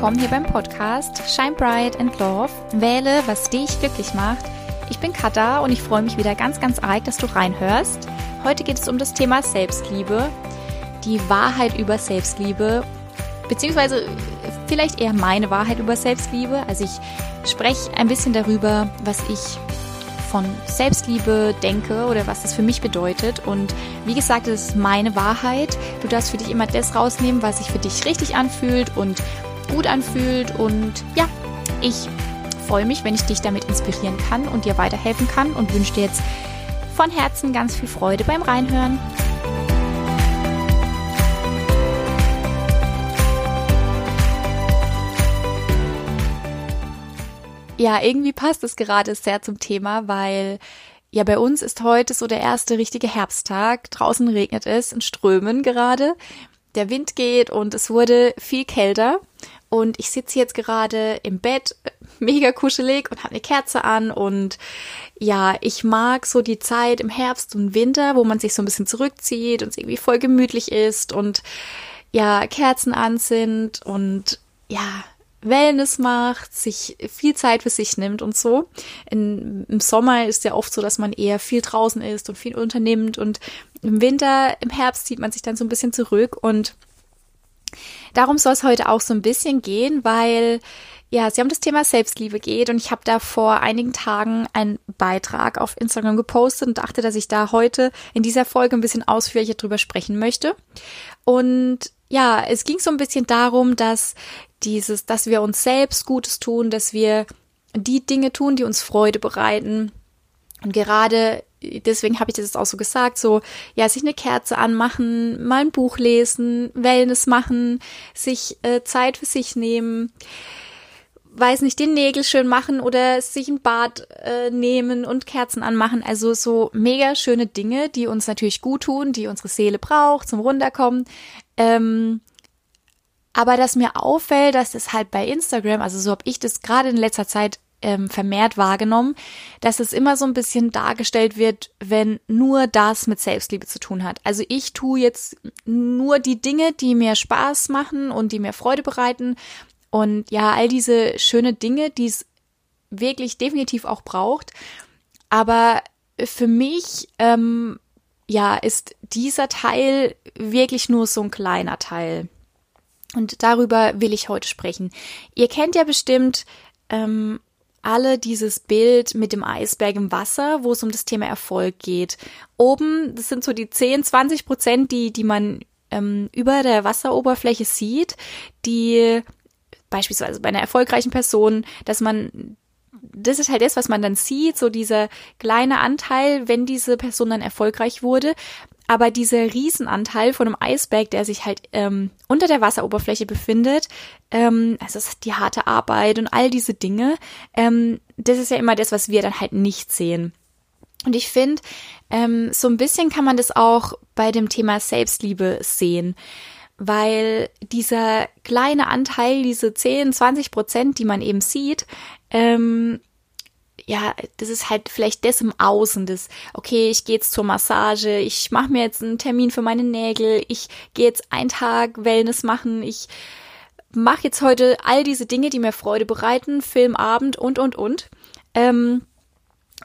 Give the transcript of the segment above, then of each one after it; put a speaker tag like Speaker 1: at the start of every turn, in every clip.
Speaker 1: Willkommen hier beim Podcast Shine Bright and Love. Wähle, was dich glücklich macht. Ich bin Katha und ich freue mich wieder ganz, ganz arg, dass du reinhörst. Heute geht es um das Thema Selbstliebe, die Wahrheit über Selbstliebe, beziehungsweise vielleicht eher meine Wahrheit über Selbstliebe. Also ich spreche ein bisschen darüber, was ich von Selbstliebe denke oder was das für mich bedeutet. Und wie gesagt, das ist meine Wahrheit. Du darfst für dich immer das rausnehmen, was sich für dich richtig anfühlt und gut anfühlt. Und ja, ich freue mich, wenn ich dich damit inspirieren kann und dir weiterhelfen kann und wünsche dir jetzt von Herzen ganz viel Freude beim Reinhören. Ja, irgendwie passt es gerade sehr zum Thema, weil ja, bei uns ist heute so der erste richtige Herbsttag. Draußen regnet es in Strömen gerade. Der Wind geht und es wurde viel kälter. Und ich sitze jetzt gerade im Bett, mega kuschelig und habe eine Kerze an. Und ja, ich mag so die Zeit im Herbst und Winter, wo man sich so ein bisschen zurückzieht und es irgendwie voll gemütlich ist und ja, Kerzen an sind und ja, Wellness macht, sich viel Zeit für sich nimmt und so. In, Im Sommer ist ja oft so, dass man eher viel draußen ist und viel unternimmt und im Winter, im Herbst zieht man sich dann so ein bisschen zurück und darum soll es heute auch so ein bisschen gehen, weil ja, ja um das Thema Selbstliebe geht und ich habe da vor einigen Tagen einen Beitrag auf Instagram gepostet und dachte, dass ich da heute in dieser Folge ein bisschen ausführlicher drüber sprechen möchte. Und ja, es ging so ein bisschen darum, dass dieses, dass wir uns selbst Gutes tun, dass wir die Dinge tun, die uns Freude bereiten. Und gerade deswegen habe ich das jetzt auch so gesagt, so, ja, sich eine Kerze anmachen, mal ein Buch lesen, Wellness machen, sich äh, Zeit für sich nehmen, weiß nicht, den Nägel schön machen oder sich ein Bad äh, nehmen und Kerzen anmachen. Also so mega schöne Dinge, die uns natürlich gut tun, die unsere Seele braucht zum Runterkommen. Ähm, aber dass mir auffällt, dass es halt bei Instagram, also so habe ich das gerade in letzter Zeit ähm, vermehrt wahrgenommen, dass es immer so ein bisschen dargestellt wird, wenn nur das mit Selbstliebe zu tun hat. Also ich tue jetzt nur die Dinge, die mir Spaß machen und die mir Freude bereiten und ja, all diese schöne Dinge, die es wirklich definitiv auch braucht. Aber für mich, ähm, ja, ist dieser Teil wirklich nur so ein kleiner Teil. Und darüber will ich heute sprechen. Ihr kennt ja bestimmt ähm, alle dieses Bild mit dem Eisberg im Wasser, wo es um das Thema Erfolg geht. Oben, das sind so die 10, 20 Prozent, die, die man ähm, über der Wasseroberfläche sieht, die beispielsweise bei einer erfolgreichen Person, dass man das ist halt das, was man dann sieht, so dieser kleine Anteil, wenn diese Person dann erfolgreich wurde. Aber dieser Riesenanteil von einem Eisberg, der sich halt ähm, unter der Wasseroberfläche befindet, ähm, also die harte Arbeit und all diese Dinge, ähm, das ist ja immer das, was wir dann halt nicht sehen. Und ich finde, ähm, so ein bisschen kann man das auch bei dem Thema Selbstliebe sehen weil dieser kleine Anteil, diese 10, 20 Prozent, die man eben sieht, ähm, ja, das ist halt vielleicht das im Außen, das, okay, ich gehe jetzt zur Massage, ich mache mir jetzt einen Termin für meine Nägel, ich gehe jetzt einen Tag Wellness machen, ich mache jetzt heute all diese Dinge, die mir Freude bereiten, Filmabend und, und, und. Ähm,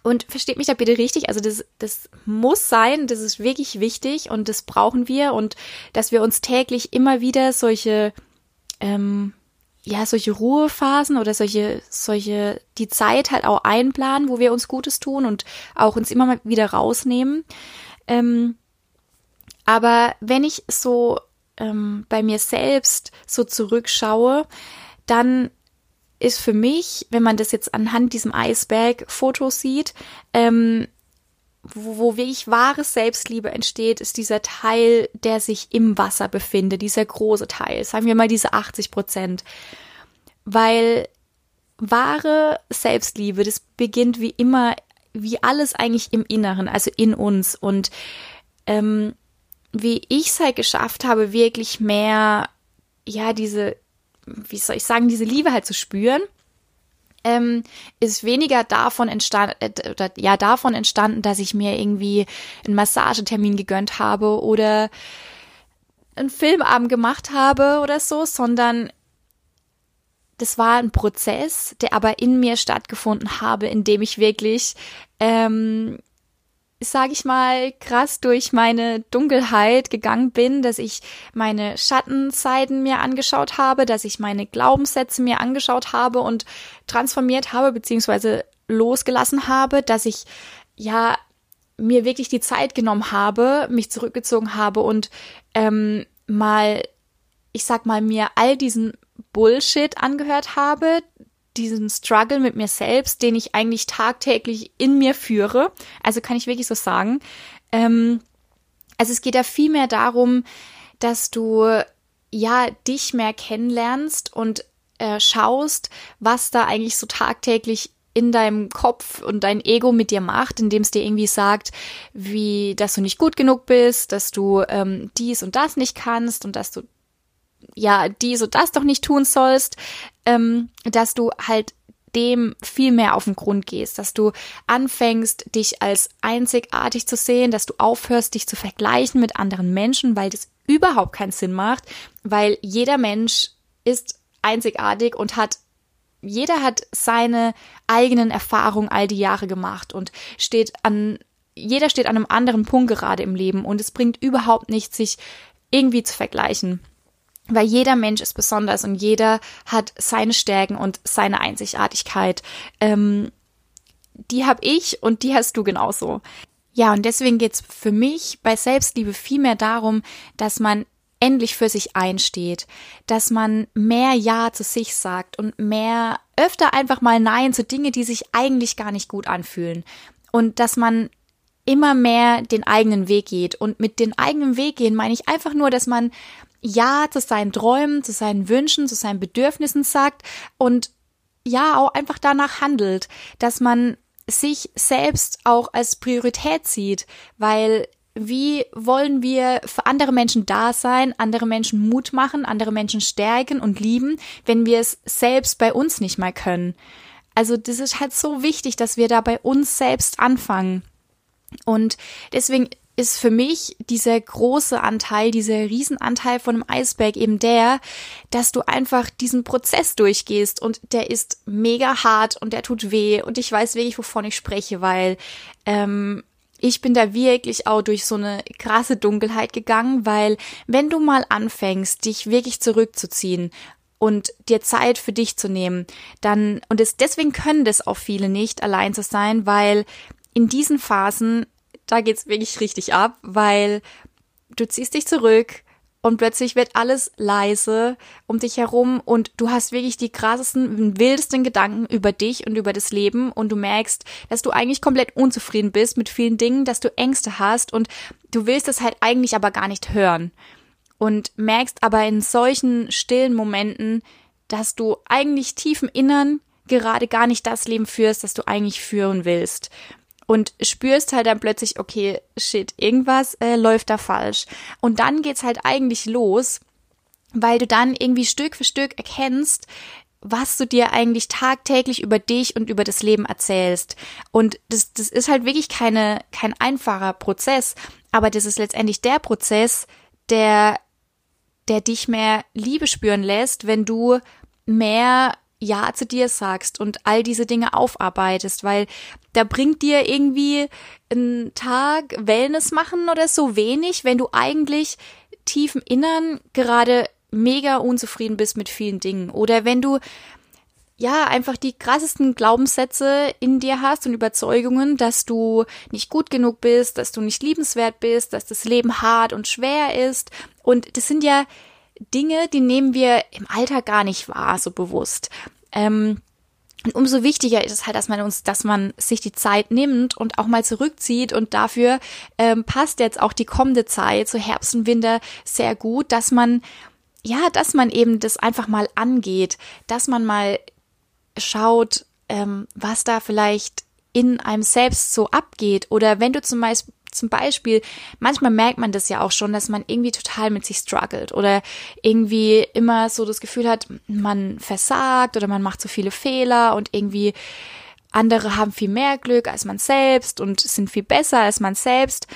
Speaker 1: und versteht mich da bitte richtig, also das, das muss sein, das ist wirklich wichtig und das brauchen wir und dass wir uns täglich immer wieder solche, ähm, ja, solche Ruhephasen oder solche, solche, die Zeit halt auch einplanen, wo wir uns Gutes tun und auch uns immer mal wieder rausnehmen. Ähm, aber wenn ich so ähm, bei mir selbst so zurückschaue, dann ist für mich, wenn man das jetzt anhand diesem Eisberg-Foto sieht, ähm, wo, wo wirklich wahre Selbstliebe entsteht, ist dieser Teil, der sich im Wasser befindet, dieser große Teil, sagen wir mal diese 80 Prozent. Weil wahre Selbstliebe, das beginnt wie immer, wie alles eigentlich im Inneren, also in uns. Und ähm, wie ich es halt geschafft habe, wirklich mehr, ja, diese wie soll ich sagen, diese Liebe halt zu spüren, ähm, ist weniger davon entstanden, äh, oder, ja, davon entstanden, dass ich mir irgendwie einen Massagetermin gegönnt habe oder einen Filmabend gemacht habe oder so, sondern das war ein Prozess, der aber in mir stattgefunden habe, in dem ich wirklich ähm, sage ich mal, krass durch meine Dunkelheit gegangen bin, dass ich meine Schattenseiten mir angeschaut habe, dass ich meine Glaubenssätze mir angeschaut habe und transformiert habe, beziehungsweise losgelassen habe, dass ich ja mir wirklich die Zeit genommen habe, mich zurückgezogen habe und ähm, mal, ich sag mal, mir all diesen Bullshit angehört habe, diesen Struggle mit mir selbst, den ich eigentlich tagtäglich in mir führe. Also kann ich wirklich so sagen. Ähm, also es geht ja viel mehr darum, dass du ja dich mehr kennenlernst und äh, schaust, was da eigentlich so tagtäglich in deinem Kopf und dein Ego mit dir macht, indem es dir irgendwie sagt, wie, dass du nicht gut genug bist, dass du ähm, dies und das nicht kannst und dass du ja dies und das doch nicht tun sollst, ähm, dass du halt dem viel mehr auf den Grund gehst, dass du anfängst, dich als einzigartig zu sehen, dass du aufhörst, dich zu vergleichen mit anderen Menschen, weil das überhaupt keinen Sinn macht, weil jeder Mensch ist einzigartig und hat jeder hat seine eigenen Erfahrungen all die Jahre gemacht und steht an jeder steht an einem anderen Punkt gerade im Leben und es bringt überhaupt nichts, sich irgendwie zu vergleichen weil jeder Mensch ist besonders und jeder hat seine Stärken und seine Einzigartigkeit. Ähm, die habe ich und die hast du genauso. Ja, und deswegen geht's für mich bei Selbstliebe viel mehr darum, dass man endlich für sich einsteht, dass man mehr Ja zu sich sagt und mehr öfter einfach mal Nein zu Dinge, die sich eigentlich gar nicht gut anfühlen. Und dass man immer mehr den eigenen Weg geht. Und mit den eigenen Weg gehen meine ich einfach nur, dass man ja zu seinen Träumen, zu seinen Wünschen, zu seinen Bedürfnissen sagt und ja auch einfach danach handelt, dass man sich selbst auch als Priorität sieht, weil wie wollen wir für andere Menschen da sein, andere Menschen Mut machen, andere Menschen stärken und lieben, wenn wir es selbst bei uns nicht mal können? Also das ist halt so wichtig, dass wir da bei uns selbst anfangen. Und deswegen ist für mich dieser große Anteil, dieser Riesenanteil von einem Eisberg eben der, dass du einfach diesen Prozess durchgehst und der ist mega hart und der tut weh und ich weiß wirklich, wovon ich spreche, weil ähm, ich bin da wirklich auch durch so eine krasse Dunkelheit gegangen, weil wenn du mal anfängst, dich wirklich zurückzuziehen und dir Zeit für dich zu nehmen, dann, und es, deswegen können das auch viele nicht, allein zu sein, weil in diesen Phasen da geht's wirklich richtig ab, weil du ziehst dich zurück und plötzlich wird alles leise um dich herum und du hast wirklich die krassesten, wildesten Gedanken über dich und über das Leben und du merkst, dass du eigentlich komplett unzufrieden bist mit vielen Dingen, dass du Ängste hast und du willst es halt eigentlich aber gar nicht hören und merkst aber in solchen stillen Momenten, dass du eigentlich tief im Innern gerade gar nicht das Leben führst, das du eigentlich führen willst und spürst halt dann plötzlich, okay, shit, irgendwas äh, läuft da falsch. Und dann geht's halt eigentlich los, weil du dann irgendwie Stück für Stück erkennst, was du dir eigentlich tagtäglich über dich und über das Leben erzählst. Und das, das ist halt wirklich keine, kein einfacher Prozess, aber das ist letztendlich der Prozess, der, der dich mehr Liebe spüren lässt, wenn du mehr ja zu dir sagst und all diese Dinge aufarbeitest, weil da bringt dir irgendwie ein Tag Wellness machen oder so wenig, wenn du eigentlich tief im Innern gerade mega unzufrieden bist mit vielen Dingen oder wenn du ja, einfach die krassesten Glaubenssätze in dir hast und Überzeugungen, dass du nicht gut genug bist, dass du nicht liebenswert bist, dass das Leben hart und schwer ist. Und das sind ja Dinge, die nehmen wir im Alltag gar nicht wahr, so bewusst. Ähm, und umso wichtiger ist es halt, dass man uns, dass man sich die Zeit nimmt und auch mal zurückzieht. Und dafür ähm, passt jetzt auch die kommende Zeit, so Herbst und Winter, sehr gut, dass man, ja, dass man eben das einfach mal angeht, dass man mal schaut, ähm, was da vielleicht in einem selbst so abgeht. Oder wenn du zum Beispiel zum Beispiel, manchmal merkt man das ja auch schon, dass man irgendwie total mit sich struggelt oder irgendwie immer so das Gefühl hat, man versagt oder man macht so viele Fehler und irgendwie andere haben viel mehr Glück als man selbst und sind viel besser als man selbst.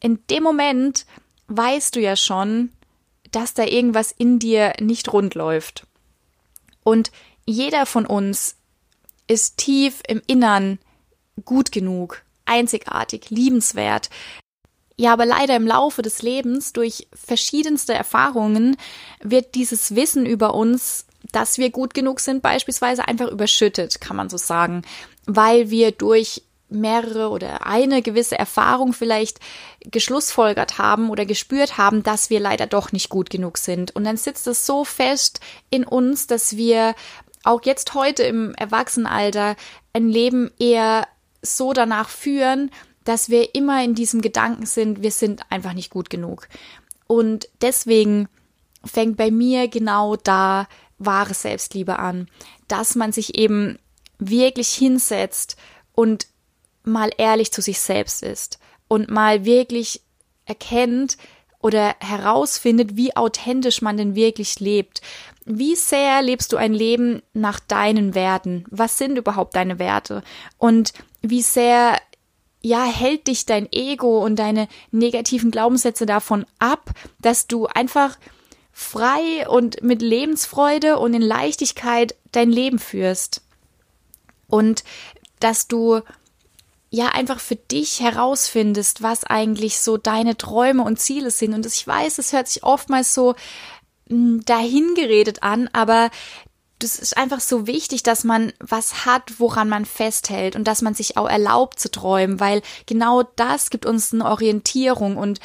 Speaker 1: In dem Moment weißt du ja schon, dass da irgendwas in dir nicht rund läuft. Und jeder von uns ist tief im Innern gut genug, einzigartig, liebenswert. Ja, aber leider im Laufe des Lebens durch verschiedenste Erfahrungen wird dieses Wissen über uns, dass wir gut genug sind, beispielsweise einfach überschüttet, kann man so sagen, weil wir durch mehrere oder eine gewisse Erfahrung vielleicht geschlussfolgert haben oder gespürt haben, dass wir leider doch nicht gut genug sind. Und dann sitzt es so fest in uns, dass wir auch jetzt heute im Erwachsenenalter ein Leben eher so danach führen, dass wir immer in diesem Gedanken sind, wir sind einfach nicht gut genug. Und deswegen fängt bei mir genau da wahre Selbstliebe an, dass man sich eben wirklich hinsetzt und mal ehrlich zu sich selbst ist und mal wirklich erkennt oder herausfindet, wie authentisch man denn wirklich lebt. Wie sehr lebst du ein Leben nach deinen Werten? Was sind überhaupt deine Werte? Und wie sehr ja, hält dich dein Ego und deine negativen Glaubenssätze davon ab, dass du einfach frei und mit Lebensfreude und in Leichtigkeit dein Leben führst. Und dass du ja einfach für dich herausfindest, was eigentlich so deine Träume und Ziele sind. Und ich weiß, es hört sich oftmals so hm, dahingeredet an, aber das ist einfach so wichtig, dass man was hat, woran man festhält und dass man sich auch erlaubt zu träumen, weil genau das gibt uns eine Orientierung und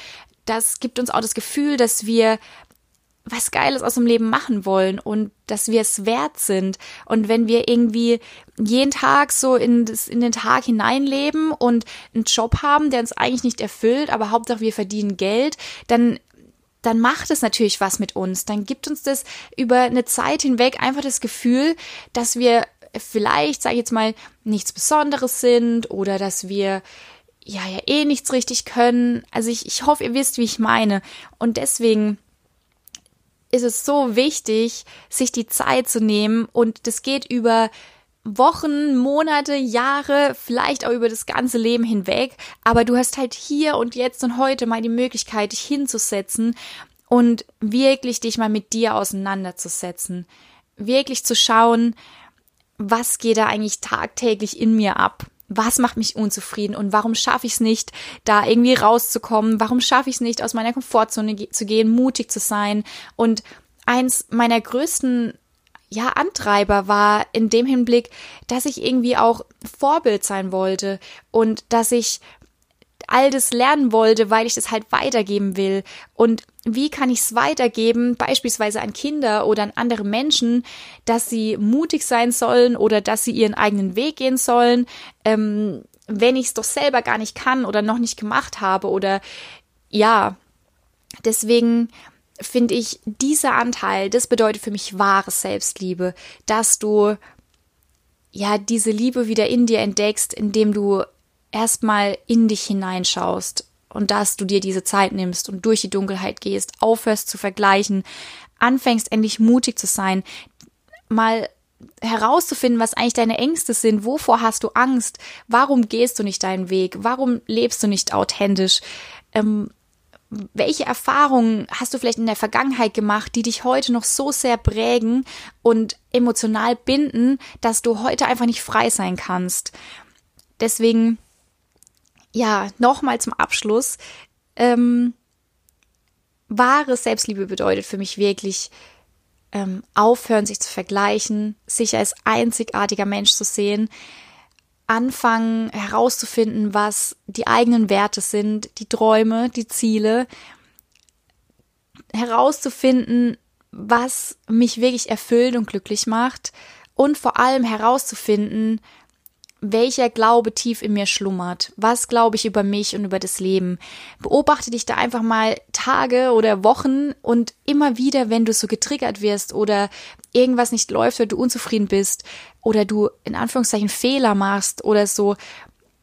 Speaker 1: das gibt uns auch das Gefühl, dass wir was Geiles aus dem Leben machen wollen und dass wir es wert sind. Und wenn wir irgendwie jeden Tag so in, das, in den Tag hineinleben und einen Job haben, der uns eigentlich nicht erfüllt, aber Hauptsache wir verdienen Geld, dann dann macht es natürlich was mit uns. Dann gibt uns das über eine Zeit hinweg einfach das Gefühl, dass wir vielleicht, sage ich jetzt mal, nichts Besonderes sind oder dass wir ja ja eh nichts richtig können. Also ich, ich hoffe, ihr wisst, wie ich meine. Und deswegen ist es so wichtig, sich die Zeit zu nehmen und das geht über Wochen, Monate, Jahre, vielleicht auch über das ganze Leben hinweg, aber du hast halt hier und jetzt und heute mal die Möglichkeit, dich hinzusetzen und wirklich dich mal mit dir auseinanderzusetzen, wirklich zu schauen, was geht da eigentlich tagtäglich in mir ab? was macht mich unzufrieden und warum schaffe ich es nicht, da irgendwie rauszukommen? Warum schaffe ich es nicht, aus meiner Komfortzone zu gehen, mutig zu sein? Und eins meiner größten ja, Antreiber war in dem Hinblick, dass ich irgendwie auch Vorbild sein wollte und dass ich all das lernen wollte, weil ich das halt weitergeben will. Und wie kann ich es weitergeben, beispielsweise an Kinder oder an andere Menschen, dass sie mutig sein sollen oder dass sie ihren eigenen Weg gehen sollen, ähm, wenn ich es doch selber gar nicht kann oder noch nicht gemacht habe oder ja, deswegen finde ich, dieser Anteil, das bedeutet für mich wahre Selbstliebe, dass du ja diese Liebe wieder in dir entdeckst, indem du erstmal in dich hineinschaust und dass du dir diese Zeit nimmst und durch die Dunkelheit gehst, aufhörst zu vergleichen, anfängst endlich mutig zu sein, mal herauszufinden, was eigentlich deine Ängste sind, wovor hast du Angst, warum gehst du nicht deinen Weg, warum lebst du nicht authentisch, ähm, welche Erfahrungen hast du vielleicht in der Vergangenheit gemacht, die dich heute noch so sehr prägen und emotional binden, dass du heute einfach nicht frei sein kannst. Deswegen ja, nochmal zum Abschluss. Ähm, wahre Selbstliebe bedeutet für mich wirklich ähm, aufhören, sich zu vergleichen, sich als einzigartiger Mensch zu sehen, anfangen herauszufinden, was die eigenen Werte sind, die Träume, die Ziele, herauszufinden, was mich wirklich erfüllt und glücklich macht. Und vor allem herauszufinden, welcher Glaube tief in mir schlummert. Was glaube ich über mich und über das Leben? Beobachte dich da einfach mal Tage oder Wochen und immer wieder, wenn du so getriggert wirst oder irgendwas nicht läuft oder du unzufrieden bist oder du in Anführungszeichen Fehler machst oder so,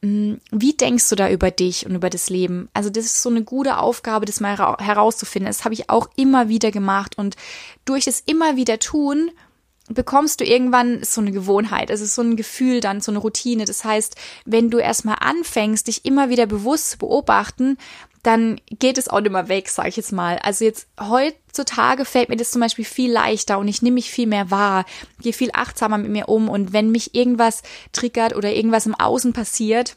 Speaker 1: mm, wie denkst du da über dich und über das Leben? Also das ist so eine gute Aufgabe, das mal herauszufinden. Das habe ich auch immer wieder gemacht und durch das immer wieder tun bekommst du irgendwann so eine Gewohnheit, also so ein Gefühl dann, so eine Routine. Das heißt, wenn du erstmal anfängst, dich immer wieder bewusst zu beobachten, dann geht es auch mehr weg, sag ich jetzt mal. Also jetzt heutzutage fällt mir das zum Beispiel viel leichter und ich nehme mich viel mehr wahr, gehe viel achtsamer mit mir um und wenn mich irgendwas triggert oder irgendwas im Außen passiert,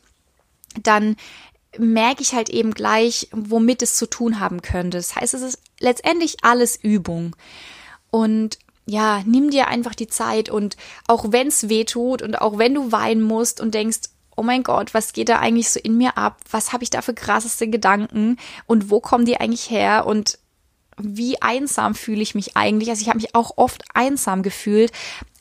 Speaker 1: dann merke ich halt eben gleich, womit es zu tun haben könnte. Das heißt, es ist letztendlich alles Übung. Und ja, nimm dir einfach die Zeit und auch wenn es weh tut und auch wenn du weinen musst und denkst, oh mein Gott, was geht da eigentlich so in mir ab? Was habe ich da für krasseste Gedanken und wo kommen die eigentlich her und wie einsam fühle ich mich eigentlich? Also ich habe mich auch oft einsam gefühlt,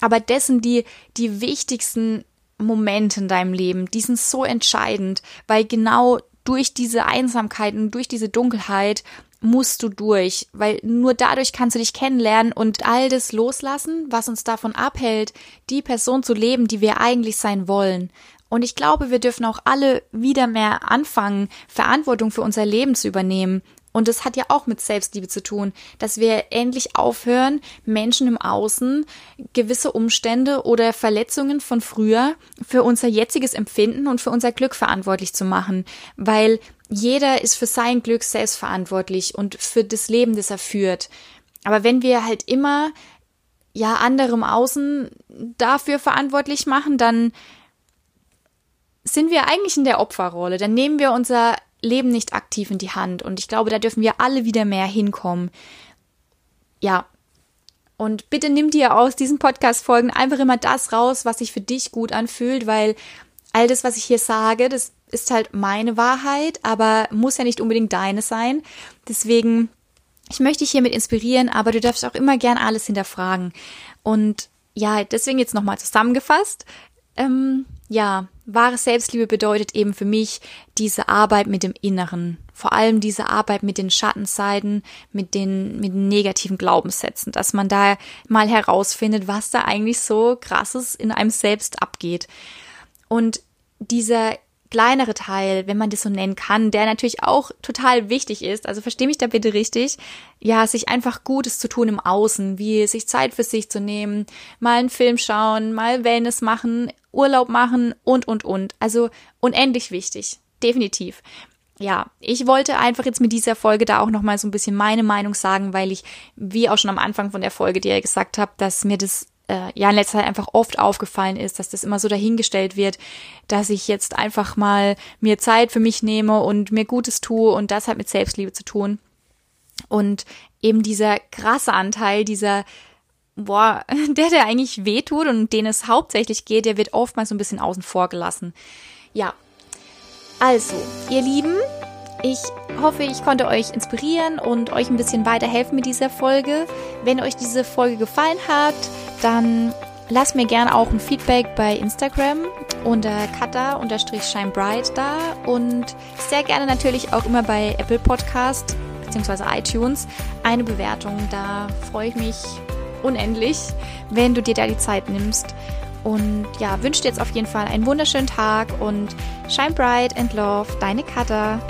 Speaker 1: aber dessen die die wichtigsten Momente in deinem Leben, die sind so entscheidend, weil genau durch diese Einsamkeit und durch diese Dunkelheit musst du durch, weil nur dadurch kannst du dich kennenlernen und all das loslassen, was uns davon abhält, die Person zu leben, die wir eigentlich sein wollen. Und ich glaube, wir dürfen auch alle wieder mehr anfangen, Verantwortung für unser Leben zu übernehmen. Und das hat ja auch mit Selbstliebe zu tun, dass wir endlich aufhören, Menschen im Außen gewisse Umstände oder Verletzungen von früher für unser jetziges Empfinden und für unser Glück verantwortlich zu machen, weil jeder ist für sein Glück selbst verantwortlich und für das Leben, das er führt. Aber wenn wir halt immer ja anderem Außen dafür verantwortlich machen, dann sind wir eigentlich in der Opferrolle. Dann nehmen wir unser Leben nicht aktiv in die Hand. Und ich glaube, da dürfen wir alle wieder mehr hinkommen. Ja. Und bitte nimm dir aus diesen Podcast-Folgen einfach immer das raus, was sich für dich gut anfühlt, weil all das, was ich hier sage, das ist halt meine Wahrheit, aber muss ja nicht unbedingt deine sein. Deswegen, ich möchte dich hiermit inspirieren, aber du darfst auch immer gern alles hinterfragen. Und ja, deswegen jetzt nochmal zusammengefasst. Ähm, ja, wahre Selbstliebe bedeutet eben für mich diese Arbeit mit dem Inneren. Vor allem diese Arbeit mit den Schattenseiten, mit den, mit den negativen Glaubenssätzen, dass man da mal herausfindet, was da eigentlich so krasses in einem selbst abgeht. Und dieser kleinere Teil, wenn man das so nennen kann, der natürlich auch total wichtig ist, also versteh mich da bitte richtig, ja, sich einfach Gutes zu tun im Außen, wie sich Zeit für sich zu nehmen, mal einen Film schauen, mal Wellness machen, Urlaub machen und, und, und. Also unendlich wichtig. Definitiv. Ja, ich wollte einfach jetzt mit dieser Folge da auch nochmal so ein bisschen meine Meinung sagen, weil ich, wie auch schon am Anfang von der Folge dir gesagt habe, dass mir das äh, ja in letzter Zeit einfach oft aufgefallen ist, dass das immer so dahingestellt wird, dass ich jetzt einfach mal mir Zeit für mich nehme und mir Gutes tue und das hat mit Selbstliebe zu tun. Und eben dieser krasse Anteil, dieser boah, der, der eigentlich wehtut und den es hauptsächlich geht, der wird oftmals so ein bisschen außen vor gelassen. Ja. Also, ihr Lieben, ich hoffe, ich konnte euch inspirieren und euch ein bisschen weiterhelfen mit dieser Folge. Wenn euch diese Folge gefallen hat, dann lasst mir gerne auch ein Feedback bei Instagram unter kata-shinebright da und sehr gerne natürlich auch immer bei Apple Podcast bzw. iTunes eine Bewertung. Da freue ich mich unendlich, wenn du dir da die Zeit nimmst. Und ja, wünsche dir jetzt auf jeden Fall einen wunderschönen Tag und shine bright and love, deine Katha.